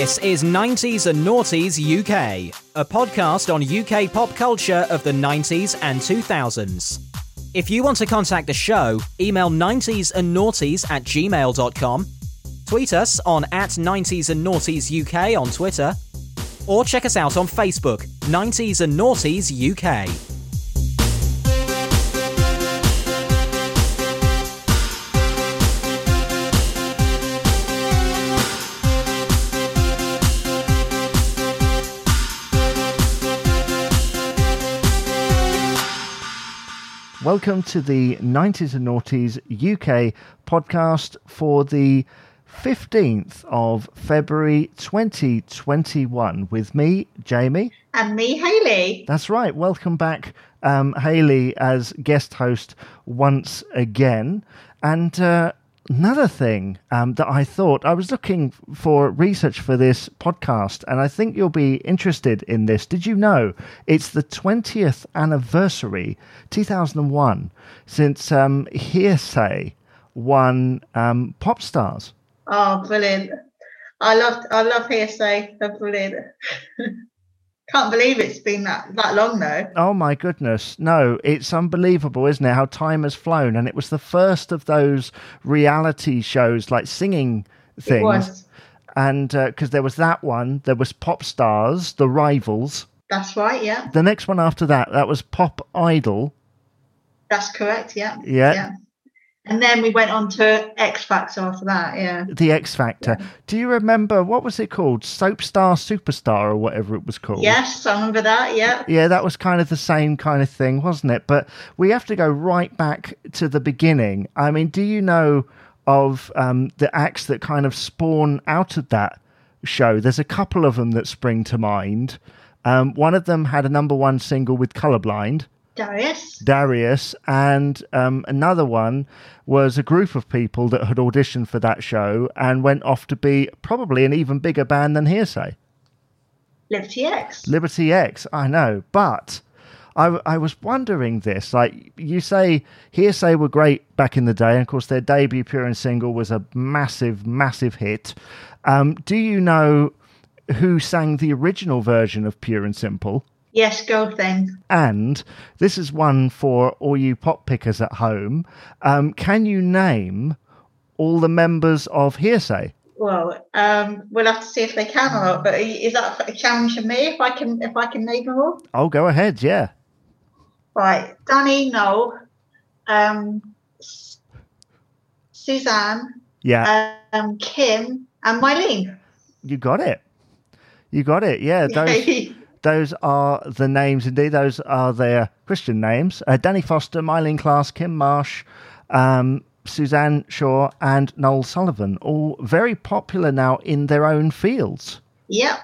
This is 90s and Noughties UK, a podcast on UK pop culture of the 90s and 2000s. If you want to contact the show, email 90s and Noughties at gmail.com, tweet us on at 90s and Noughties UK on Twitter, or check us out on Facebook, 90s and Noughties UK. Welcome to the 90s and Noughties UK podcast for the 15th of February 2021 with me, Jamie. And me, Haley. That's right. Welcome back, um, Haley, as guest host once again. And uh, another thing um, that I thought I was looking for research for this podcast, and I think you'll be interested in this. Did you know it's the 20th anniversary, 2001, since um, Hearsay won um, Pop Stars? Oh, brilliant! I love, I love Hearsay. They're brilliant. Can't believe it's been that, that long though. Oh my goodness. No, it's unbelievable, isn't it? How time has flown. And it was the first of those reality shows like singing things. It was. And because uh, there was that one, there was Pop Stars, The Rivals. That's right, yeah. The next one after that, that was Pop Idol. That's correct, yeah. Yeah. yeah. And then we went on to X Factor after that, yeah. The X Factor. Yeah. Do you remember what was it called? Soap Star Superstar or whatever it was called? Yes, I remember that, yeah. Yeah, that was kind of the same kind of thing, wasn't it? But we have to go right back to the beginning. I mean, do you know of um, the acts that kind of spawn out of that show? There's a couple of them that spring to mind. Um, one of them had a number one single with Colorblind. Darius. Darius, and um, another one was a group of people that had auditioned for that show and went off to be probably an even bigger band than Hearsay. Liberty X. Liberty X, I know, but I, I was wondering this. Like you say, Hearsay were great back in the day, and of course their debut Pure and Simple was a massive, massive hit. Um, do you know who sang the original version of Pure and Simple? Yes, Girl Thing. And this is one for all you pop pickers at home. Um, can you name all the members of Hearsay? Well, um, we'll have to see if they can or not. But is that a challenge for me if I can if I can name them all? Oh, go ahead. Yeah. Right, Danny, Noel, um, Suzanne, yeah, um, Kim, and Myleene. You got it. You got it. Yeah, those those are the names indeed. Those are their Christian names. Uh, Danny Foster, Myleene Klass, Kim Marsh, um, Suzanne Shaw, and Noel Sullivan, all very popular now in their own fields. Yep.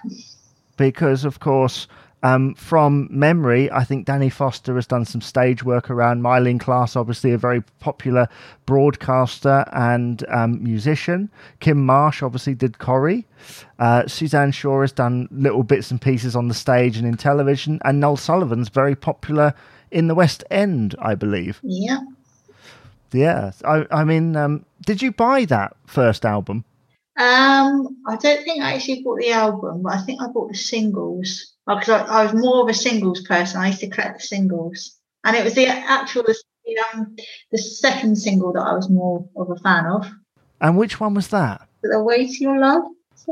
Because, of course, um, from memory, I think Danny Foster has done some stage work around Myleene Klass, obviously a very popular broadcaster and um, musician. Kim Marsh obviously did Corrie. Uh, Suzanne Shaw has done little bits and pieces on the stage and in television. And Noel Sullivan's very popular in the West End, I believe. Yeah. Yeah. I, I mean, um, did you buy that first album? Um, I don't think I actually bought the album, but I think I bought the singles because I, I, was more of a singles person. I used to collect the singles, and it was the actual the, um, the second single that I was more of a fan of. And which one was that? The Way to Your Love.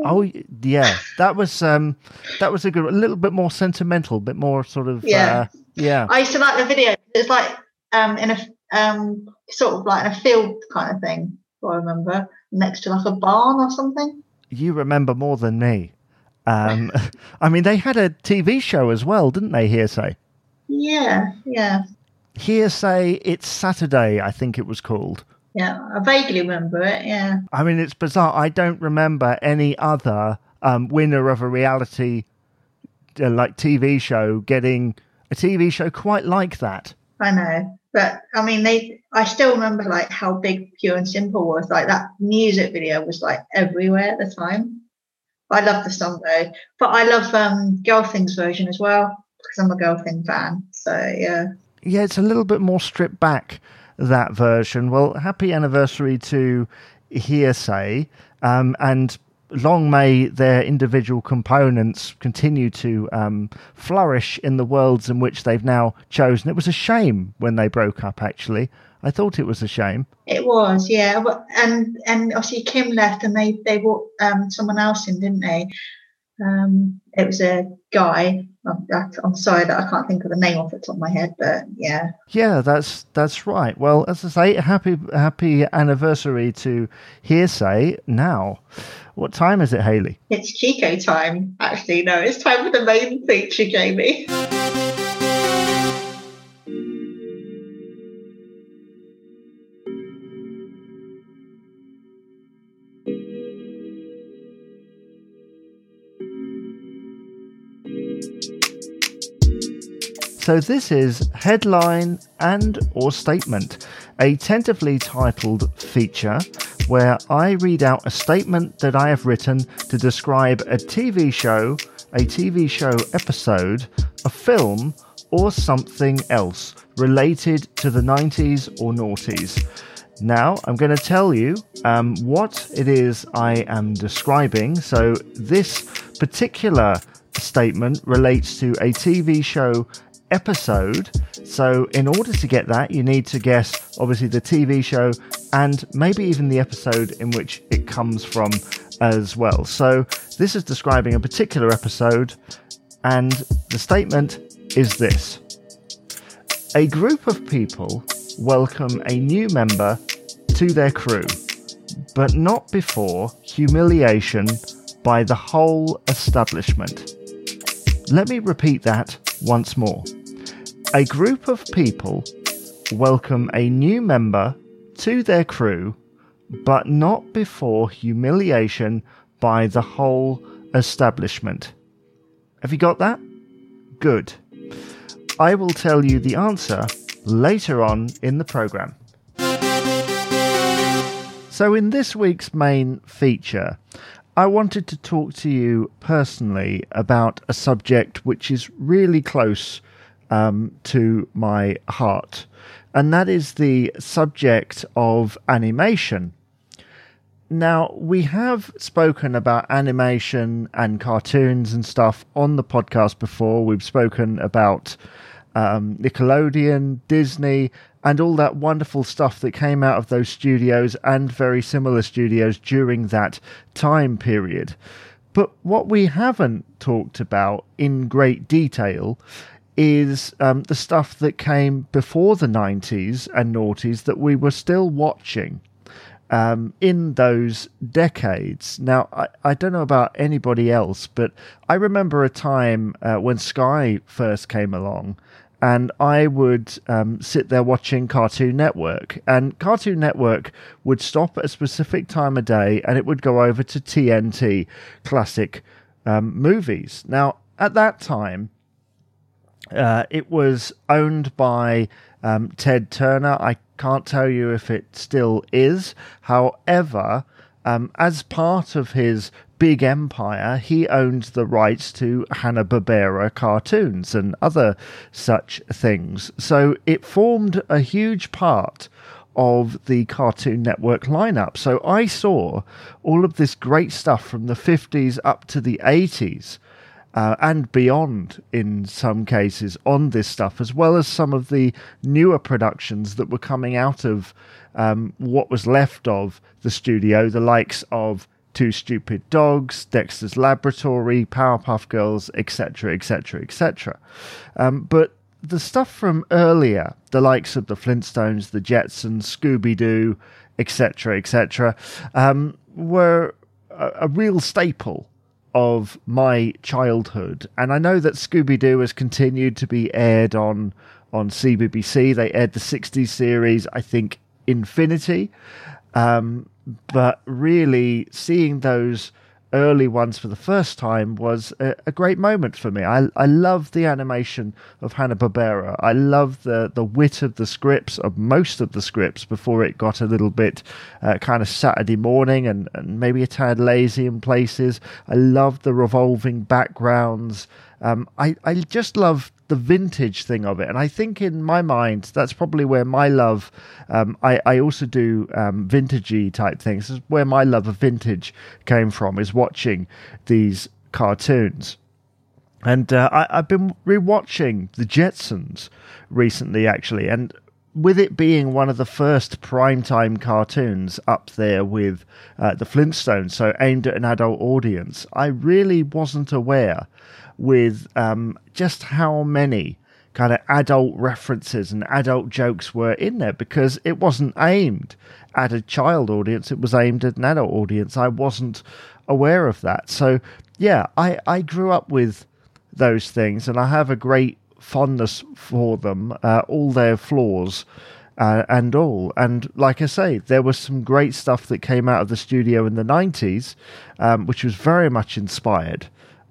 Oh yeah, that was um, that was a good, a little bit more sentimental, a bit more sort of yeah, uh, yeah. I used to like the video. It's like um, in a um, sort of like in a field kind of thing. I remember next to like a barn or something. You remember more than me. Um, I mean, they had a TV show as well, didn't they? Hearsay. Yeah, yeah. Hearsay. It's Saturday, I think it was called. Yeah, I vaguely remember it. Yeah. I mean, it's bizarre. I don't remember any other um, winner of a reality uh, like TV show getting a TV show quite like that. I know, but I mean, they. I still remember like how big Pure and Simple was. Like that music video was like everywhere at the time. I love the song though, but I love um, Girl Thing's version as well because I'm a Girl Thing fan. So yeah. Yeah, it's a little bit more stripped back that version. Well, happy anniversary to Hearsay, um, and long may their individual components continue to um, flourish in the worlds in which they've now chosen. It was a shame when they broke up, actually. I thought it was a shame. It was, yeah. And and obviously Kim left, and they they brought um, someone else in, didn't they? Um, it was a guy. I'm, I'm, sorry that I can't think of the name off the top of my head, but yeah. Yeah, that's that's right. Well, as I say, happy happy anniversary to Hearsay now. What time is it, Haley? It's Chico time. Actually, no, it's time for the main feature, Jamie. So this is headline and or statement, a tentatively titled feature where I read out a statement that I have written to describe a TV show, a TV show episode, a film, or something else related to the 90s or noughties. Now, I'm going to tell you um, what it is I am describing. So, this particular statement relates to a TV show episode. So, in order to get that, you need to guess obviously the TV show and maybe even the episode in which it comes from as well. So, this is describing a particular episode, and the statement is this A group of people welcome a new member to their crew, but not before humiliation by the whole establishment. Let me repeat that once more. A group of people welcome a new member to their crew, but not before humiliation by the whole establishment. Have you got that? Good. I will tell you the answer later on in the program. So, in this week's main feature, I wanted to talk to you personally about a subject which is really close um, to my heart, and that is the subject of animation. Now, we have spoken about animation and cartoons and stuff on the podcast before. We've spoken about um, Nickelodeon, Disney, and all that wonderful stuff that came out of those studios and very similar studios during that time period. But what we haven't talked about in great detail is um, the stuff that came before the 90s and noughties that we were still watching. Um, in those decades. Now, I, I don't know about anybody else, but I remember a time uh, when Sky first came along and I would um, sit there watching Cartoon Network. And Cartoon Network would stop at a specific time of day and it would go over to TNT classic um, movies. Now, at that time, uh, it was owned by um, Ted Turner. I can't tell you if it still is. However, um, as part of his big empire, he owned the rights to Hanna-Barbera cartoons and other such things. So it formed a huge part of the Cartoon Network lineup. So I saw all of this great stuff from the 50s up to the 80s. Uh, and beyond in some cases on this stuff, as well as some of the newer productions that were coming out of um, what was left of the studio, the likes of Two Stupid Dogs, Dexter's Laboratory, Powerpuff Girls, etc., etc., etc. But the stuff from earlier, the likes of the Flintstones, the Jetsons, Scooby Doo, etc., etc., um, were a, a real staple of my childhood. And I know that Scooby Doo has continued to be aired on on CBBC. They aired the 60s series, I think, Infinity. Um, but really seeing those early ones for the first time was a, a, great moment for me. I I love the animation of Hanna Barbera. I love the the wit of the scripts of most of the scripts before it got a little bit uh, kind of Saturday morning and, and maybe a tad lazy in places. I love the revolving backgrounds. Um, I I just love the vintage thing of it, and I think in my mind that's probably where my love. Um, I I also do um, vintagey type things. This is where my love of vintage came from. Is watching these cartoons. And uh, I, I've been rewatching The Jetsons recently, actually, and with it being one of the first primetime cartoons up there with uh, the Flintstones, so aimed at an adult audience, I really wasn't aware with um, just how many kind of adult references and adult jokes were in there because it wasn't aimed at a child audience, it was aimed at an adult audience. I wasn't aware of that. So, yeah, I, I grew up with those things and I have a great fondness for them, uh, all their flaws. Uh, and all. And like I say, there was some great stuff that came out of the studio in the 90s, um, which was very much inspired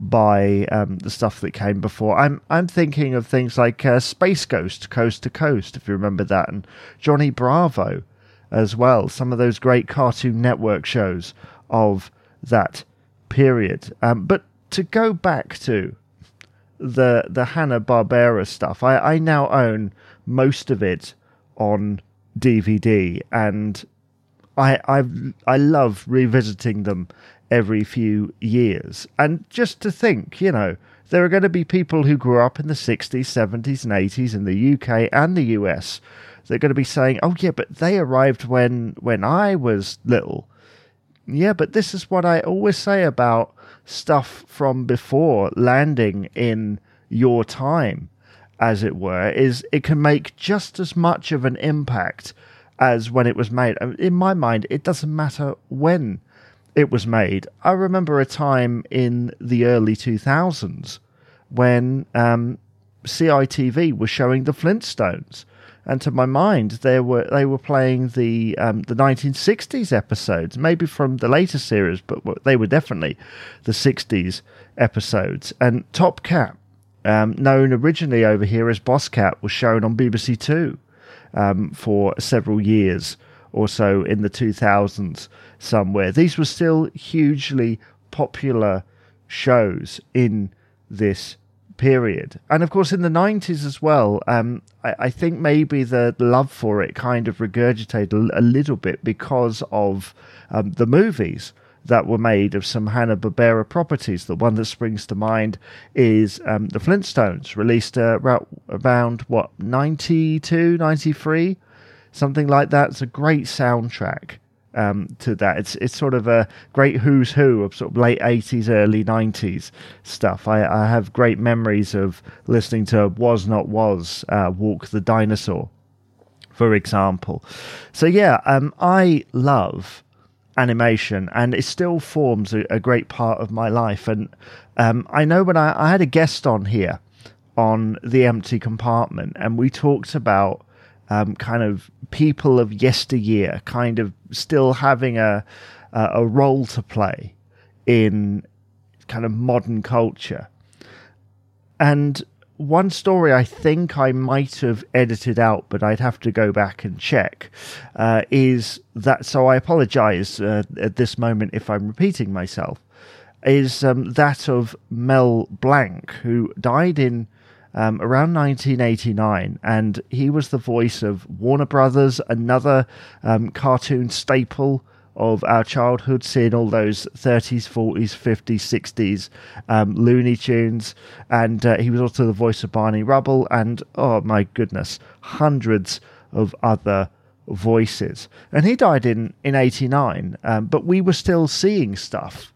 by um, the stuff that came before. I'm I'm thinking of things like uh, Space Ghost, Coast to Coast, if you remember that, and Johnny Bravo as well. Some of those great Cartoon Network shows of that period. Um, but to go back to the the Hanna Barbera stuff. I, I now own most of it on DVD, and I I I love revisiting them every few years. And just to think, you know, there are going to be people who grew up in the 60s, 70s, and 80s in the UK and the US. They're going to be saying, "Oh yeah, but they arrived when when I was little." Yeah, but this is what I always say about stuff from before landing in your time, as it were, is it can make just as much of an impact as when it was made. In my mind, it doesn't matter when it was made. I remember a time in the early 2000s when um, CITV was showing the Flintstones and to my mind, they were they were playing the um, the 1960s episodes, maybe from the later series, but they were definitely the 60s episodes. And Top Cat, um, known originally over here as Boss Cat, was shown on BBC Two um, for several years or so in the 2000s somewhere. These were still hugely popular shows in this period. And of course, in the 90s as well, um, I, I, think maybe the love for it kind of regurgitated a, little bit because of um, the movies that were made of some Hanna-Barbera properties. The one that springs to mind is um, The Flintstones, released uh, around, what, 92, 93? Something like that. It's a great soundtrack um, to that. It's it's sort of a great who's who of sort of late eighties, early nineties stuff. I, I have great memories of listening to Was Not Was, uh, Walk the Dinosaur, for example. So yeah, um, I love animation, and it still forms a, a great part of my life. And um, I know when I, I had a guest on here on the empty compartment, and we talked about um, kind of people of yesteryear, kind of still having a a role to play in kind of modern culture. And one story I think I might have edited out, but I'd have to go back and check, uh, is that. So I apologize uh, at this moment if I'm repeating myself. Is um, that of Mel Blanc, who died in um, around 1989, and he was the voice of Warner Brothers, another um, cartoon staple of our childhood, seeing all those 30s, 40s, 50s, 60s um, Looney Tunes. And uh, he was also the voice of Barney Rubble, and oh my goodness, hundreds of other voices. And he died in, in 89, um, but we were still seeing stuff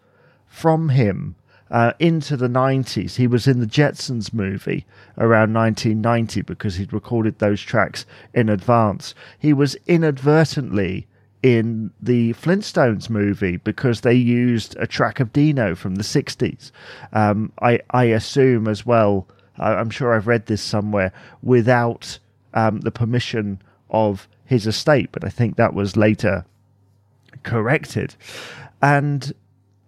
from him uh, into the 90s. He was in the Jetsons movie around 1990 because he'd recorded those tracks in advance. He was inadvertently in the Flintstones movie because they used a track of Dino from the 60s. Um, I, I assume as well, I'm sure I've read this somewhere, without um, the permission of his estate, but I think that was later corrected. And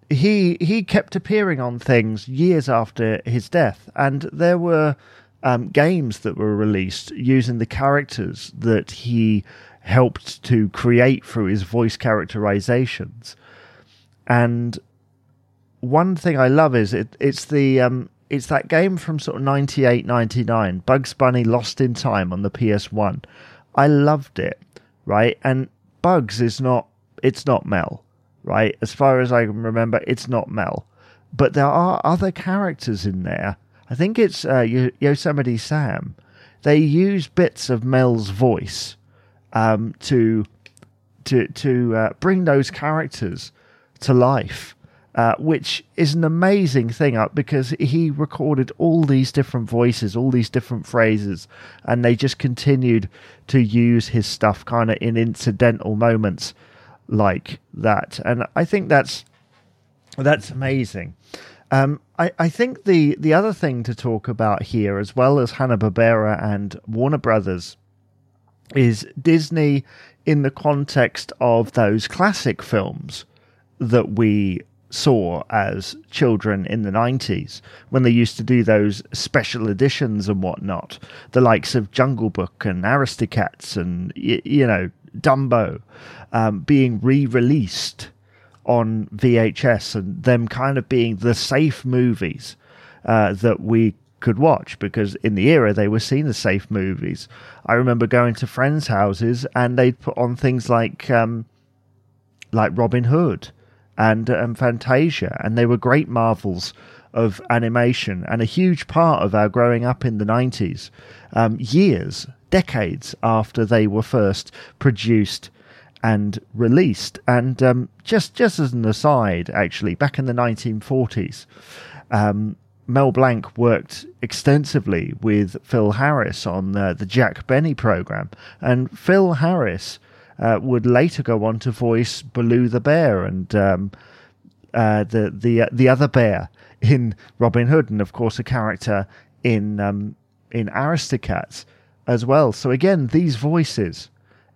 he he kept appearing on things years after his death, and there were um, games that were released using the characters that he helped to create through his voice characterizations. And one thing I love is it, it's the um, it's that game from sort of 98, 99, Bugs Bunny Lost in Time on the PS1. I loved it, right? And Bugs is not, it's not Mel, right? As far as I can remember, it's not Mel. But there are other characters in there. I think it's uh, Yosemite Sam. They use bits of Mel's voice um, to to to uh, bring those characters to life uh, which is an amazing thing uh, because he recorded all these different voices, all these different phrases, and they just continued to use his stuff kind of in incidental moments like that. And I think that's that's amazing. Um, I, I think the, the other thing to talk about here, as well as Hanna Barbera and Warner Brothers, is Disney in the context of those classic films that we saw as children in the 90s when they used to do those special editions and whatnot, the likes of Jungle Book and Aristocats and, y- you know, Dumbo um, being re released on VHS and them kind of being the safe movies uh, that we could watch because in the era they were seen as safe movies. I remember going to friends' houses and they'd put on things like um, like Robin Hood and um, Fantasia, and they were great marvels of animation and a huge part of our growing up in the 90s, um, years, decades after they were first produced and released. And um, just just as an aside, actually, back in the 1940s, um, Mel Blanc worked extensively with Phil Harris on uh, the Jack Benny program, and Phil Harris uh, would later go on to voice Baloo the bear and um, uh, the the uh, the other bear in Robin Hood, and of course a character in um, in Aristocats as well. So again, these voices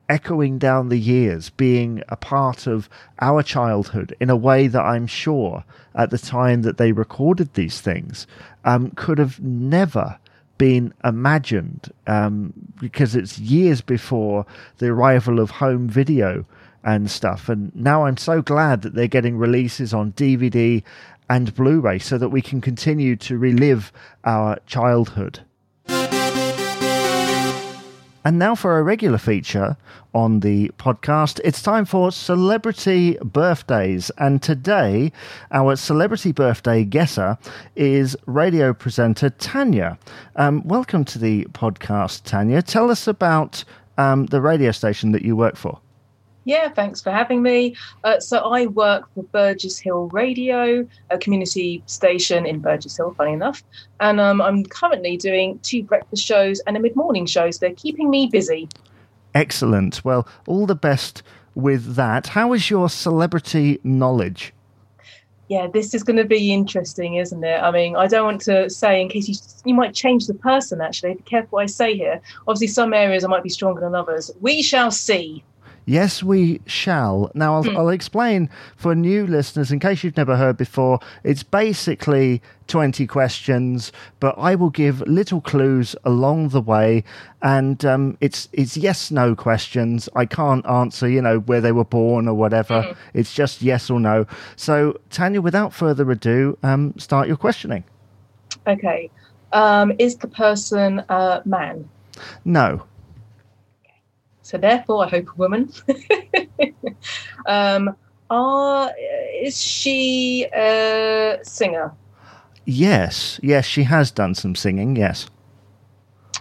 echoing down the years, being a part of our childhood in a way that I'm sure at the time that they recorded these things um, could have never been imagined um, because it's years before the arrival of home video and stuff. And now I'm so glad that they're getting releases on DVD and Blu ray so that we can continue to relive our childhood. And now for a regular feature on the podcast. It's time for celebrity birthdays. And today, our celebrity birthday guesser is radio presenter Tanya. Um, welcome to the podcast, Tanya. Tell us about um, the radio station that you work for. Yeah, thanks for having me. Uh, so I work for Burgess Hill Radio, a community station in Burgess Hill, funny enough. And um, I'm currently doing two breakfast shows and a mid-morning show. So they're keeping me busy. Excellent. Well, all the best with that. How is your celebrity knowledge? Yeah, this is going to be interesting, isn't it? I mean, I don't want to say in case you you might change the person. Actually, be careful what I say here. Obviously, some areas I might be stronger than others. We shall see. Yes, we shall. Now, I'll, mm. I'll, explain for new listeners, in case you've never heard before, it's basically 20 questions, but I will give little clues along the way. And um, it's, it's yes no questions. I can't answer, you know, where they were born or whatever. Mm. It's just yes or no. So, Tanya, without further ado, um, start your questioning. Okay. Um, is the person a man? No. So therefore, I hope a woman. um, are, is she a singer? Yes, yes, she has done some singing. Yes.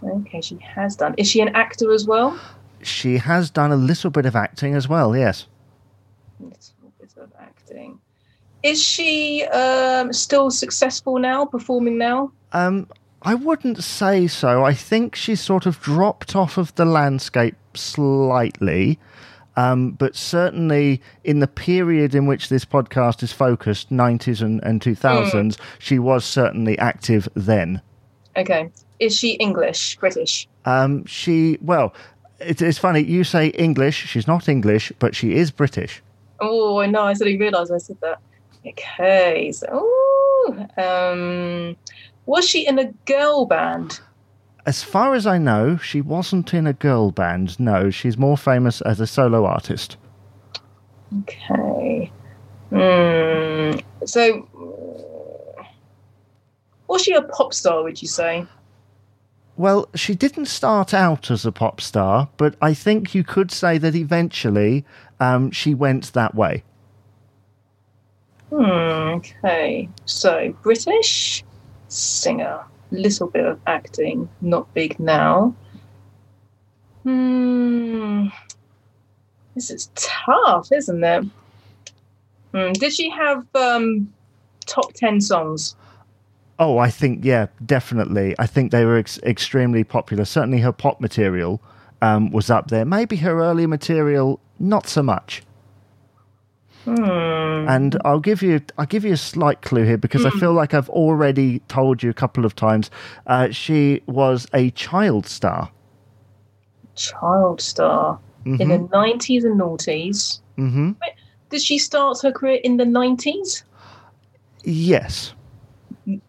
Okay, she has done. Is she an actor as well? She has done a little bit of acting as well. Yes. A little bit of acting. Is she um, still successful now, performing now? Um, I wouldn't say so. I think she's sort of dropped off of the landscape slightly. Um, but certainly in the period in which this podcast is focused, 90s and, and 2000s, mm. she was certainly active then. Okay. Is she English, British? Um, she, well, it, it's funny, you say English. She's not English, but she is British. Oh, no, I suddenly realised I said that. Okay. So, ooh, um, was she in a girl band? As far as I know, she wasn't in a girl band. No, she's more famous as a solo artist. Okay. Hmm. So, Was she a pop star, would you say? Well, she didn't start out as a pop star, but I think you could say that eventually um, she went that way. Hmm, okay. So, British singer, little bit of acting, not big now. Hmm. This is tough, isn't it? Hmm. Did she have um, top 10 songs? Oh, I think, yeah, definitely. I think they were ex- extremely popular. Certainly her pop material um, was up there. Maybe her early material, not so much. Hmm. And I'll give you I'll give you a slight clue here because I feel like I've already told you a couple of times. Uh, she was a child star. Child star in the 90s and noughties. hmm Did she start her career in the 90s? Yes.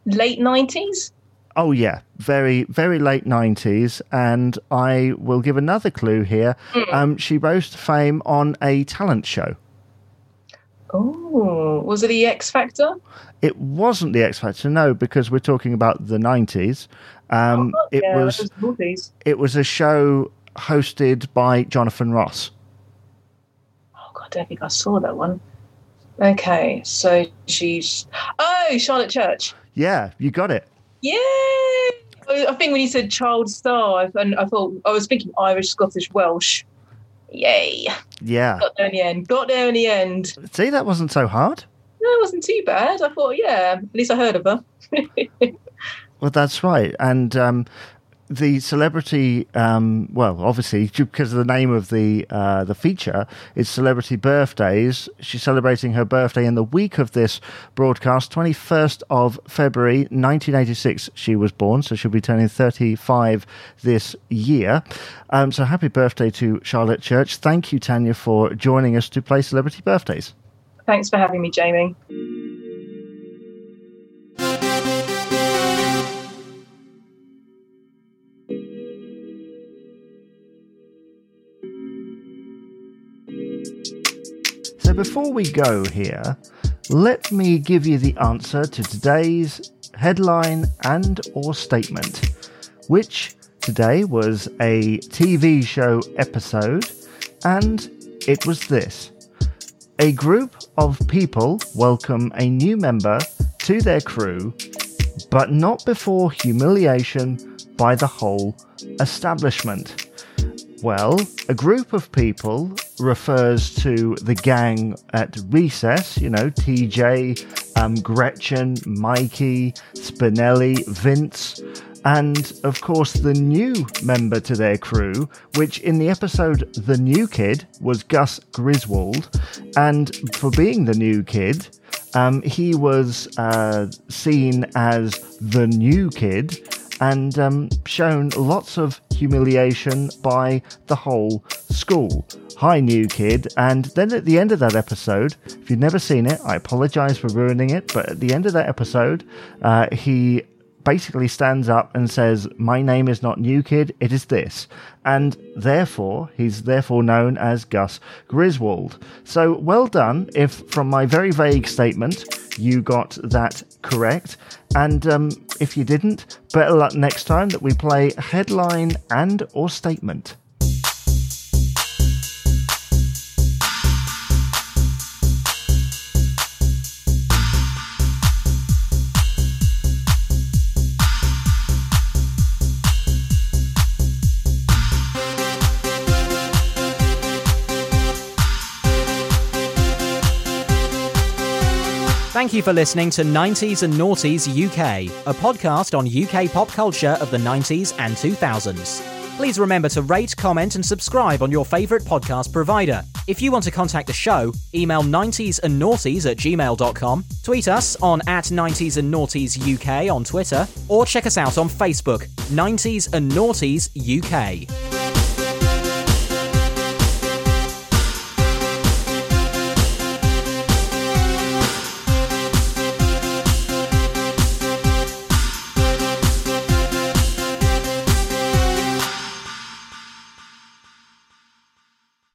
Late 90s? Oh yeah, very very late nineties, and I will give another clue here. Um, she rose to fame on a talent show. Oh, was it the X Factor? It wasn't the X Factor, no, because we're talking about the nineties. Um, Oh, it yeah, was it was it was a show hosted by Jonathan Ross. Oh, God, I don't think I saw that one. Okay, so she's. Oh, Charlotte Church. Yeah, you got it. Yeah. I think when you said child star, I, and I thought I was thinking Irish, Scottish, Welsh. Yay! Yeah. Got there in the end. Got there in the end. See, that wasn't so hard. No, it wasn't too bad. I thought, yeah, at least I heard of her. Well, that's right. And um, the celebrity, um, well, obviously because of the name of the uh, the feature, is celebrity birthdays. She's celebrating her birthday in the week of this broadcast, twenty first of February, nineteen eighty six. She was born, so she'll be turning thirty five this year. Um, so happy birthday to Charlotte Church. Thank you, Tanya, for joining us to play celebrity birthdays. Thanks for having me, Jamie. So before we go here, let me give you the answer to today's headline and or statement, which today was a TV show episode and it was this. A group of people welcome a new member to their crew, but not before humiliation by the whole establishment. Well, a group of people refers to the gang at recess, you know, TJ, um, Gretchen, Mikey, Spinelli, Vince, and of course the new member to their crew, which in the episode The New Kid was Gus Griswold. And for being the new kid, um, he was uh, seen as the new kid and um, shown lots of humiliation by the whole school. Hi, new kid. And then at the end of that episode, if you've never seen it, I apologize for ruining it, but at the end of that episode, uh, he basically stands up and says, My name is not New Kid, it is this. And therefore, he's therefore known as Gus Griswold. So well done if, from my very vague statement, you got that correct. And um, if you didn't, better luck next time that we play headline and or statement. Thank you for listening to 90s and Noughties UK, a podcast on UK pop culture of the 90s and 2000s. Please remember to rate, comment, and subscribe on your favourite podcast provider. If you want to contact the show, email 90s and noughties at gmail.com, tweet us on at 90s and noughties UK on Twitter, or check us out on Facebook, 90s and Noughties UK.